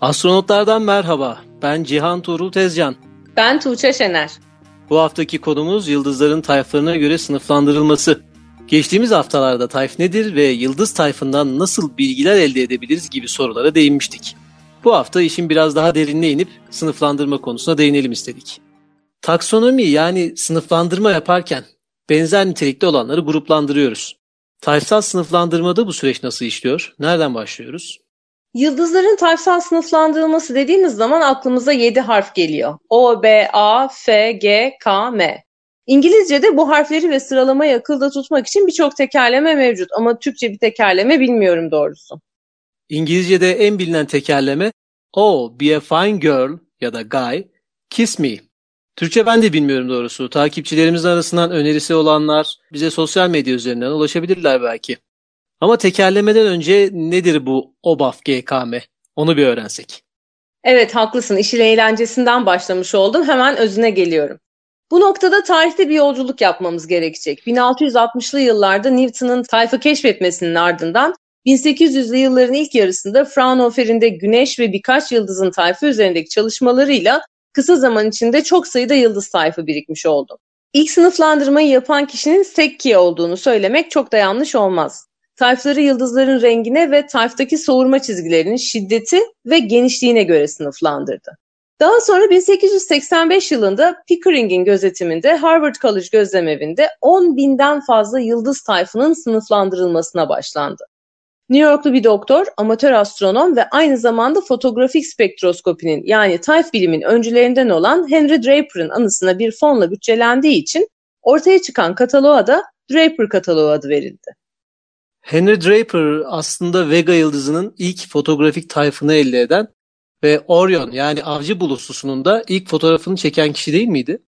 Astronotlardan merhaba. Ben Cihan Tuğrul Tezcan. Ben Tuğçe Şener. Bu haftaki konumuz yıldızların tayflarına göre sınıflandırılması. Geçtiğimiz haftalarda tayf nedir ve yıldız tayfından nasıl bilgiler elde edebiliriz gibi sorulara değinmiştik. Bu hafta işin biraz daha derinine inip sınıflandırma konusuna değinelim istedik. Taksonomi yani sınıflandırma yaparken benzer nitelikte olanları gruplandırıyoruz. Tayfsal sınıflandırmada bu süreç nasıl işliyor? Nereden başlıyoruz? Yıldızların tayfsal sınıflandırılması dediğimiz zaman aklımıza 7 harf geliyor. O, B, A, F, G, K, M. İngilizce'de bu harfleri ve sıralamayı akılda tutmak için birçok tekerleme mevcut ama Türkçe bir tekerleme bilmiyorum doğrusu. İngilizce'de en bilinen tekerleme Oh, be a fine girl ya da guy, kiss me. Türkçe ben de bilmiyorum doğrusu. Takipçilerimiz arasından önerisi olanlar bize sosyal medya üzerinden ulaşabilirler belki. Ama tekerlemeden önce nedir bu OBAF GKM? Onu bir öğrensek. Evet haklısın. İşin eğlencesinden başlamış oldum. Hemen özüne geliyorum. Bu noktada tarihte bir yolculuk yapmamız gerekecek. 1660'lı yıllarda Newton'un tayfı keşfetmesinin ardından 1800'lü yılların ilk yarısında Fraunhofer'in de Güneş ve birkaç yıldızın tayfı üzerindeki çalışmalarıyla kısa zaman içinde çok sayıda yıldız tayfı birikmiş oldu. İlk sınıflandırmayı yapan kişinin Sekkiye olduğunu söylemek çok da yanlış olmaz. Tayfları yıldızların rengine ve tayftaki soğurma çizgilerinin şiddeti ve genişliğine göre sınıflandırdı. Daha sonra 1885 yılında Pickering'in gözetiminde Harvard College gözlemevinde 10 binden fazla yıldız tayfının sınıflandırılmasına başlandı. New Yorklu bir doktor, amatör astronom ve aynı zamanda fotoğrafik spektroskopinin yani tayf bilimin öncülerinden olan Henry Draper'ın anısına bir fonla bütçelendiği için ortaya çıkan kataloğa da Draper kataloğu adı verildi. Henry Draper aslında Vega yıldızının ilk fotoğrafik tayfını elde eden ve Orion yani avcı bulutusunun da ilk fotoğrafını çeken kişi değil miydi?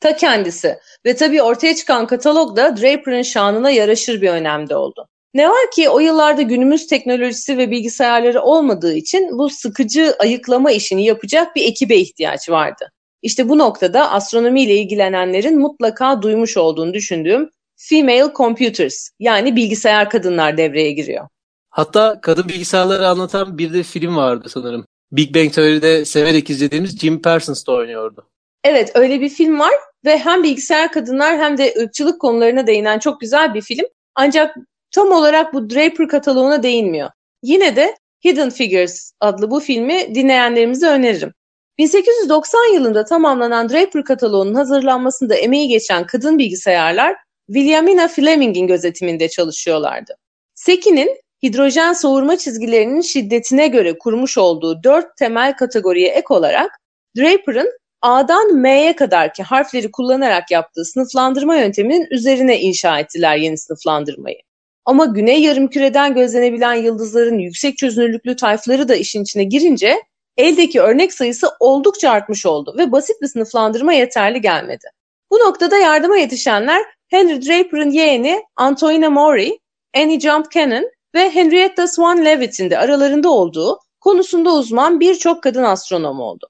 Ta kendisi ve tabii ortaya çıkan katalog da Draper'ın şanına yaraşır bir önemde oldu. Ne var ki o yıllarda günümüz teknolojisi ve bilgisayarları olmadığı için bu sıkıcı ayıklama işini yapacak bir ekibe ihtiyaç vardı. İşte bu noktada astronomiyle ilgilenenlerin mutlaka duymuş olduğunu düşündüğüm female computers yani bilgisayar kadınlar devreye giriyor. Hatta kadın bilgisayarları anlatan bir de film vardı sanırım. Big Bang Theory'de severek izlediğimiz Jim Parsons da oynuyordu. Evet öyle bir film var ve hem bilgisayar kadınlar hem de ırkçılık konularına değinen çok güzel bir film. Ancak tam olarak bu Draper kataloğuna değinmiyor. Yine de Hidden Figures adlı bu filmi dinleyenlerimize öneririm. 1890 yılında tamamlanan Draper kataloğunun hazırlanmasında emeği geçen kadın bilgisayarlar Williamina Fleming'in gözetiminde çalışıyorlardı. Seki'nin hidrojen soğurma çizgilerinin şiddetine göre kurmuş olduğu dört temel kategoriye ek olarak Draper'ın A'dan M'ye kadarki harfleri kullanarak yaptığı sınıflandırma yönteminin üzerine inşa ettiler yeni sınıflandırmayı. Ama güney yarımküreden gözlenebilen yıldızların yüksek çözünürlüklü tayfları da işin içine girince eldeki örnek sayısı oldukça artmış oldu ve basit bir sınıflandırma yeterli gelmedi. Bu noktada yardıma yetişenler Henry Draper'ın yeğeni Antoina Maury, Annie Jump Cannon ve Henrietta Swan Leavitt'in de aralarında olduğu konusunda uzman birçok kadın astronom oldu.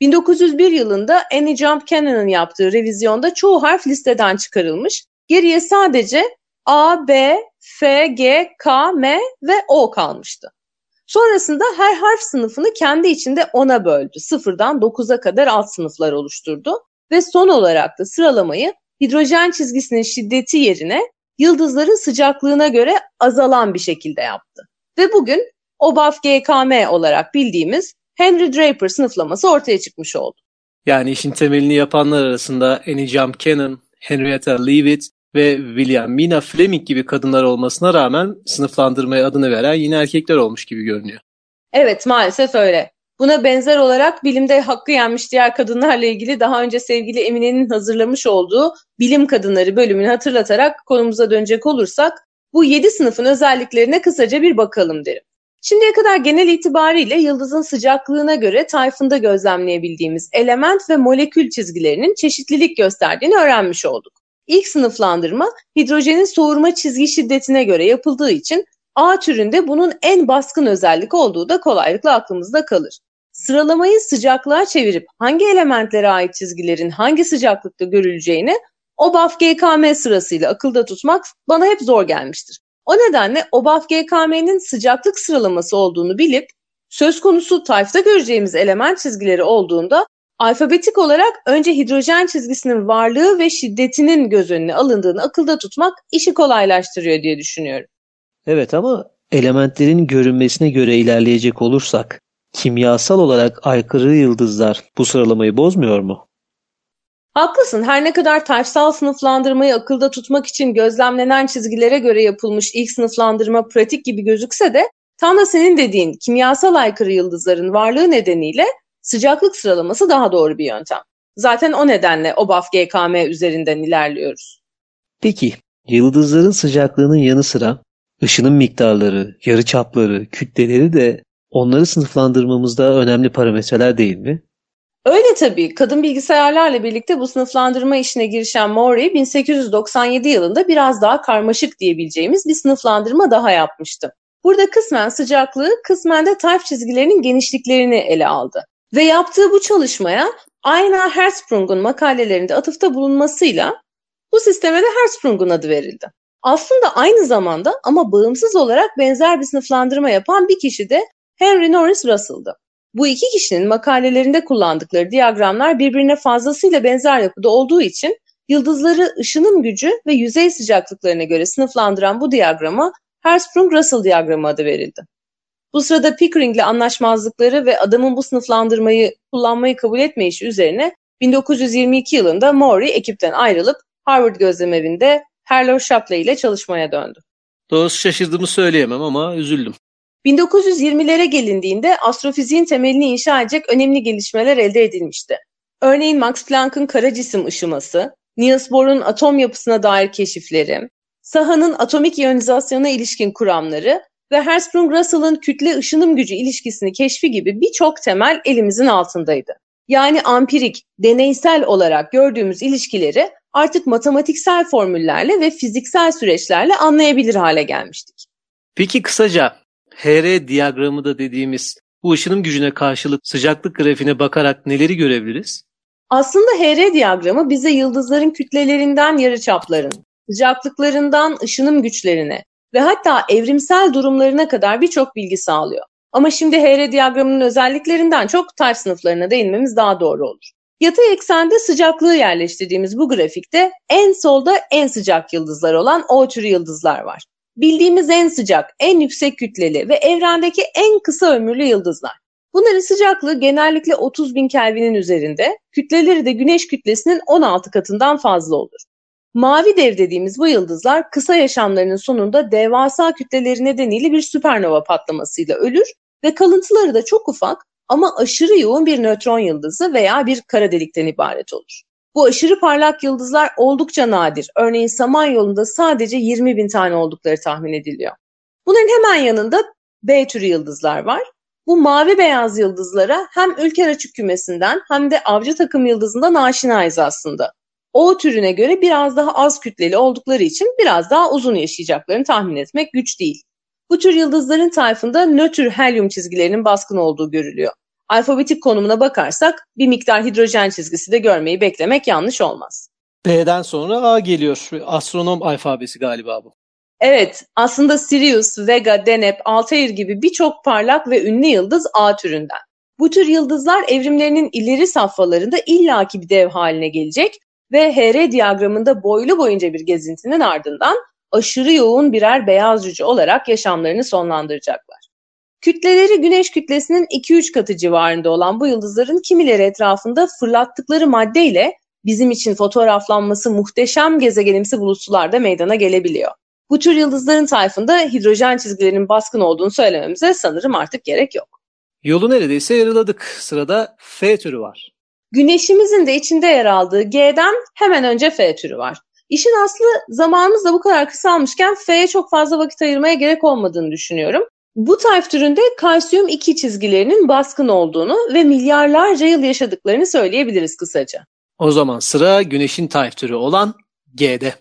1901 yılında Annie Jump Cannon'ın yaptığı revizyonda çoğu harf listeden çıkarılmış, geriye sadece A, B, F, G, K, M ve O kalmıştı. Sonrasında her harf sınıfını kendi içinde 10'a böldü. Sıfırdan 9'a kadar alt sınıflar oluşturdu ve son olarak da sıralamayı hidrojen çizgisinin şiddeti yerine yıldızların sıcaklığına göre azalan bir şekilde yaptı. Ve bugün OBAF GKM olarak bildiğimiz Henry Draper sınıflaması ortaya çıkmış oldu. Yani işin temelini yapanlar arasında Annie Jump Cannon, Henrietta Leavitt ve William Mina Fleming gibi kadınlar olmasına rağmen sınıflandırmaya adını veren yine erkekler olmuş gibi görünüyor. Evet maalesef öyle. Buna benzer olarak bilimde hakkı yenmiş diğer kadınlarla ilgili daha önce sevgili Emine'nin hazırlamış olduğu Bilim Kadınları bölümünü hatırlatarak konumuza dönecek olursak bu yedi sınıfın özelliklerine kısaca bir bakalım derim. Şimdiye kadar genel itibariyle yıldızın sıcaklığına göre tayfında gözlemleyebildiğimiz element ve molekül çizgilerinin çeşitlilik gösterdiğini öğrenmiş olduk. İlk sınıflandırma hidrojenin soğurma çizgi şiddetine göre yapıldığı için A türünde bunun en baskın özellik olduğu da kolaylıkla aklımızda kalır. Sıralamayı sıcaklığa çevirip hangi elementlere ait çizgilerin hangi sıcaklıkta görüleceğini OBAF GKM sırasıyla akılda tutmak bana hep zor gelmiştir. O nedenle OBAF GKM'nin sıcaklık sıralaması olduğunu bilip Söz konusu tayfta göreceğimiz element çizgileri olduğunda alfabetik olarak önce hidrojen çizgisinin varlığı ve şiddetinin göz önüne alındığını akılda tutmak işi kolaylaştırıyor diye düşünüyorum. Evet ama elementlerin görünmesine göre ilerleyecek olursak kimyasal olarak aykırı yıldızlar bu sıralamayı bozmuyor mu? Haklısın. Her ne kadar tayfsal sınıflandırmayı akılda tutmak için gözlemlenen çizgilere göre yapılmış ilk sınıflandırma pratik gibi gözükse de tam da senin dediğin kimyasal aykırı yıldızların varlığı nedeniyle sıcaklık sıralaması daha doğru bir yöntem. Zaten o nedenle OBAF GKM üzerinden ilerliyoruz. Peki, yıldızların sıcaklığının yanı sıra ışının miktarları, yarıçapları, kütleleri de onları sınıflandırmamızda önemli parametreler değil mi? Öyle tabii. Kadın bilgisayarlarla birlikte bu sınıflandırma işine girişen Maury 1897 yılında biraz daha karmaşık diyebileceğimiz bir sınıflandırma daha yapmıştı. Burada kısmen sıcaklığı, kısmen de tayf çizgilerinin genişliklerini ele aldı. Ve yaptığı bu çalışmaya Ayna Hertzsprung'un makalelerinde atıfta bulunmasıyla bu sisteme de Hertzsprung'un adı verildi. Aslında aynı zamanda ama bağımsız olarak benzer bir sınıflandırma yapan bir kişi de Henry Norris Russell'dı. Bu iki kişinin makalelerinde kullandıkları diyagramlar birbirine fazlasıyla benzer yapıda olduğu için yıldızları ışınım gücü ve yüzey sıcaklıklarına göre sınıflandıran bu diyagrama Hertzsprung-Russell diyagramı adı verildi. Bu sırada Pickering'le anlaşmazlıkları ve adamın bu sınıflandırmayı kullanmayı kabul etmeyişi üzerine 1922 yılında Maury ekipten ayrılıp Harvard gözlemevinde Harlow Shapley ile çalışmaya döndü. Doğrusu şaşırdığımı söyleyemem ama üzüldüm. 1920'lere gelindiğinde astrofiziğin temelini inşa edecek önemli gelişmeler elde edilmişti. Örneğin Max Planck'ın kara cisim ışıması, Niels Bohr'un atom yapısına dair keşifleri, Saha'nın atomik iyonizasyona ilişkin kuramları ve Hertzsprung-Russell'ın kütle ışınım gücü ilişkisini keşfi gibi birçok temel elimizin altındaydı. Yani ampirik, deneysel olarak gördüğümüz ilişkileri artık matematiksel formüllerle ve fiziksel süreçlerle anlayabilir hale gelmiştik. Peki kısaca HR diyagramı da dediğimiz bu ışınım gücüne karşılık sıcaklık grafiğine bakarak neleri görebiliriz? Aslında HR diyagramı bize yıldızların kütlelerinden yarıçapların, sıcaklıklarından ışınım güçlerine ve hatta evrimsel durumlarına kadar birçok bilgi sağlıyor. Ama şimdi HR diyagramının özelliklerinden çok type sınıflarına değinmemiz daha doğru olur. Yatay eksende sıcaklığı yerleştirdiğimiz bu grafikte en solda en sıcak yıldızlar olan O türü yıldızlar var. Bildiğimiz en sıcak, en yüksek kütleli ve evrendeki en kısa ömürlü yıldızlar. Bunların sıcaklığı genellikle 30 bin Kelvin'in üzerinde, kütleleri de güneş kütlesinin 16 katından fazla olur. Mavi dev dediğimiz bu yıldızlar kısa yaşamlarının sonunda devasa kütleleri nedeniyle bir süpernova patlamasıyla ölür ve kalıntıları da çok ufak ama aşırı yoğun bir nötron yıldızı veya bir kara delikten ibaret olur. Bu aşırı parlak yıldızlar oldukça nadir. Örneğin Samanyolu'nda sadece 20 bin tane oldukları tahmin ediliyor. Bunların hemen yanında B türü yıldızlar var. Bu mavi beyaz yıldızlara hem ülker açık kümesinden hem de avcı takım yıldızından aşinayız aslında. O türüne göre biraz daha az kütleli oldukları için biraz daha uzun yaşayacaklarını tahmin etmek güç değil. Bu tür yıldızların tayfında nötr helyum çizgilerinin baskın olduğu görülüyor. Alfabetik konumuna bakarsak bir miktar hidrojen çizgisi de görmeyi beklemek yanlış olmaz. B'den sonra A geliyor. Astronom alfabesi galiba bu. Evet, aslında Sirius, Vega, Deneb, Altair gibi birçok parlak ve ünlü yıldız A türünden. Bu tür yıldızlar evrimlerinin ileri safhalarında illaki bir dev haline gelecek ve HR diyagramında boylu boyunca bir gezintinin ardından aşırı yoğun birer beyaz cüce olarak yaşamlarını sonlandıracaklar. Kütleleri güneş kütlesinin 2-3 katı civarında olan bu yıldızların kimileri etrafında fırlattıkları maddeyle bizim için fotoğraflanması muhteşem gezegenimsi bulutsular da meydana gelebiliyor. Bu tür yıldızların tayfında hidrojen çizgilerinin baskın olduğunu söylememize sanırım artık gerek yok. Yolu neredeyse yarıladık. Sırada F türü var. Güneşimizin de içinde yer aldığı G'den hemen önce F türü var. İşin aslı zamanımız da bu kadar kısalmışken F'ye çok fazla vakit ayırmaya gerek olmadığını düşünüyorum. Bu tayf türünde kalsiyum 2 çizgilerinin baskın olduğunu ve milyarlarca yıl yaşadıklarını söyleyebiliriz kısaca. O zaman sıra Güneş'in tayf türü olan G'de.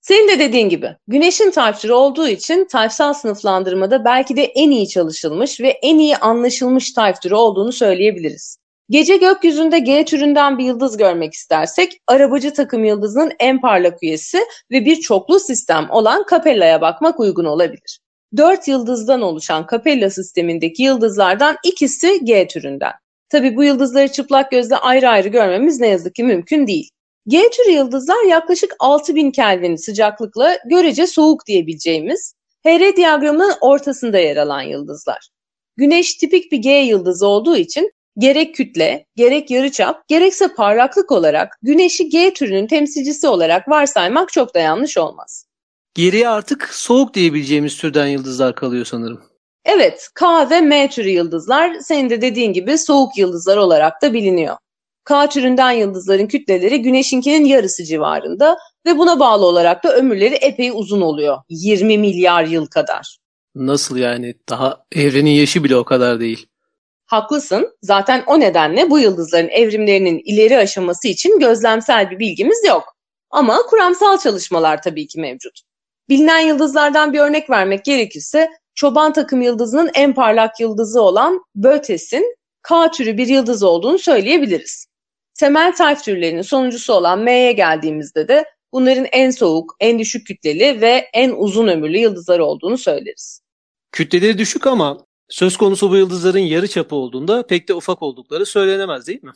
Senin de dediğin gibi Güneş'in tayf türü olduğu için tayfsal sınıflandırmada belki de en iyi çalışılmış ve en iyi anlaşılmış tayf türü olduğunu söyleyebiliriz. Gece gökyüzünde G türünden bir yıldız görmek istersek arabacı takım yıldızının en parlak üyesi ve bir çoklu sistem olan Capella'ya bakmak uygun olabilir. dört yıldızdan oluşan Capella sistemindeki yıldızlardan ikisi G türünden. Tabi bu yıldızları çıplak gözle ayrı ayrı görmemiz ne yazık ki mümkün değil. G türü yıldızlar yaklaşık 6000 Kelvin sıcaklıkla görece soğuk diyebileceğimiz HR diyagramının ortasında yer alan yıldızlar. Güneş tipik bir G yıldızı olduğu için gerek kütle, gerek yarıçap, gerekse parlaklık olarak Güneş'i G türünün temsilcisi olarak varsaymak çok da yanlış olmaz. Geriye artık soğuk diyebileceğimiz türden yıldızlar kalıyor sanırım. Evet, K ve M türü yıldızlar senin de dediğin gibi soğuk yıldızlar olarak da biliniyor. K türünden yıldızların kütleleri Güneş'inkinin yarısı civarında ve buna bağlı olarak da ömürleri epey uzun oluyor. 20 milyar yıl kadar. Nasıl yani? Daha evrenin yaşı bile o kadar değil. Haklısın. Zaten o nedenle bu yıldızların evrimlerinin ileri aşaması için gözlemsel bir bilgimiz yok. Ama kuramsal çalışmalar tabii ki mevcut. Bilinen yıldızlardan bir örnek vermek gerekirse çoban takım yıldızının en parlak yıldızı olan Bötes'in K türü bir yıldız olduğunu söyleyebiliriz. Temel tayf türlerinin sonuncusu olan M'ye geldiğimizde de bunların en soğuk, en düşük kütleli ve en uzun ömürlü yıldızlar olduğunu söyleriz. Kütleleri düşük ama söz konusu bu yıldızların yarı çapı olduğunda pek de ufak oldukları söylenemez değil mi?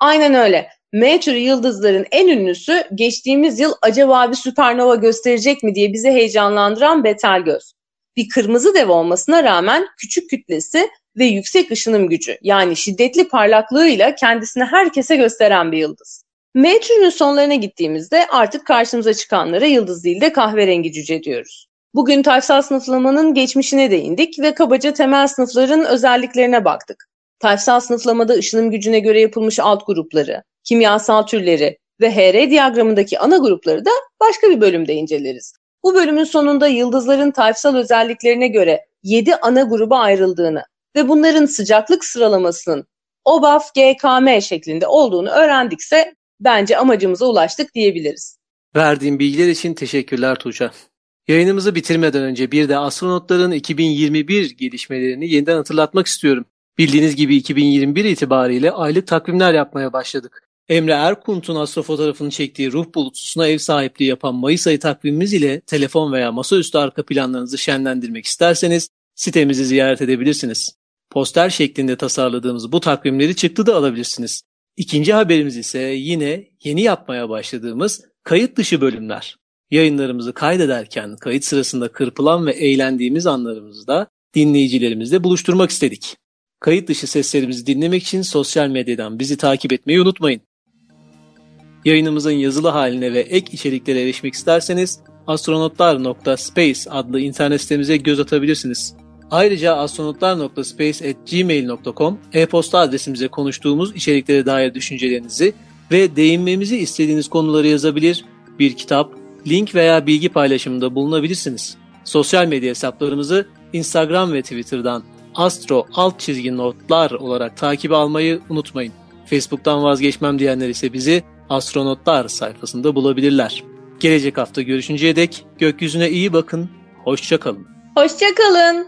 Aynen öyle. M türü yıldızların en ünlüsü geçtiğimiz yıl acaba bir süpernova gösterecek mi diye bizi heyecanlandıran Betelgeuse. Bir kırmızı dev olmasına rağmen küçük kütlesi ve yüksek ışınım gücü yani şiddetli parlaklığıyla kendisini herkese gösteren bir yıldız. M türünün sonlarına gittiğimizde artık karşımıza çıkanlara yıldız değil de kahverengi cüce diyoruz. Bugün tayfsal sınıflamanın geçmişine değindik ve kabaca temel sınıfların özelliklerine baktık. Tayfsal sınıflamada ışınım gücüne göre yapılmış alt grupları, kimyasal türleri ve HR diyagramındaki ana grupları da başka bir bölümde inceleriz. Bu bölümün sonunda yıldızların tayfsal özelliklerine göre 7 ana gruba ayrıldığını ve bunların sıcaklık sıralamasının OBAF GKM şeklinde olduğunu öğrendikse bence amacımıza ulaştık diyebiliriz. Verdiğin bilgiler için teşekkürler Tuğçe. Yayınımızı bitirmeden önce bir de astronotların 2021 gelişmelerini yeniden hatırlatmak istiyorum. Bildiğiniz gibi 2021 itibariyle aylık takvimler yapmaya başladık. Emre Erkunt'un astrofotoğrafını çektiği ruh bulutsusuna ev sahipliği yapan Mayıs ayı takvimimiz ile telefon veya masaüstü arka planlarınızı şenlendirmek isterseniz sitemizi ziyaret edebilirsiniz. Poster şeklinde tasarladığımız bu takvimleri çıktı da alabilirsiniz. İkinci haberimiz ise yine yeni yapmaya başladığımız kayıt dışı bölümler. Yayınlarımızı kaydederken kayıt sırasında kırpılan ve eğlendiğimiz anlarımızı da dinleyicilerimizle buluşturmak istedik. Kayıt dışı seslerimizi dinlemek için sosyal medyadan bizi takip etmeyi unutmayın. Yayınımızın yazılı haline ve ek içeriklere erişmek isterseniz astronotlar.space adlı internet sitemize göz atabilirsiniz. Ayrıca astronotlar.space.gmail.com e-posta adresimize konuştuğumuz içeriklere dair düşüncelerinizi ve değinmemizi istediğiniz konuları yazabilir, bir kitap, link veya bilgi paylaşımında bulunabilirsiniz. Sosyal medya hesaplarımızı Instagram ve Twitter'dan astro alt çizgi notlar olarak takip almayı unutmayın. Facebook'tan vazgeçmem diyenler ise bizi astronotlar sayfasında bulabilirler. Gelecek hafta görüşünceye dek gökyüzüne iyi bakın, hoşçakalın. Hoşçakalın.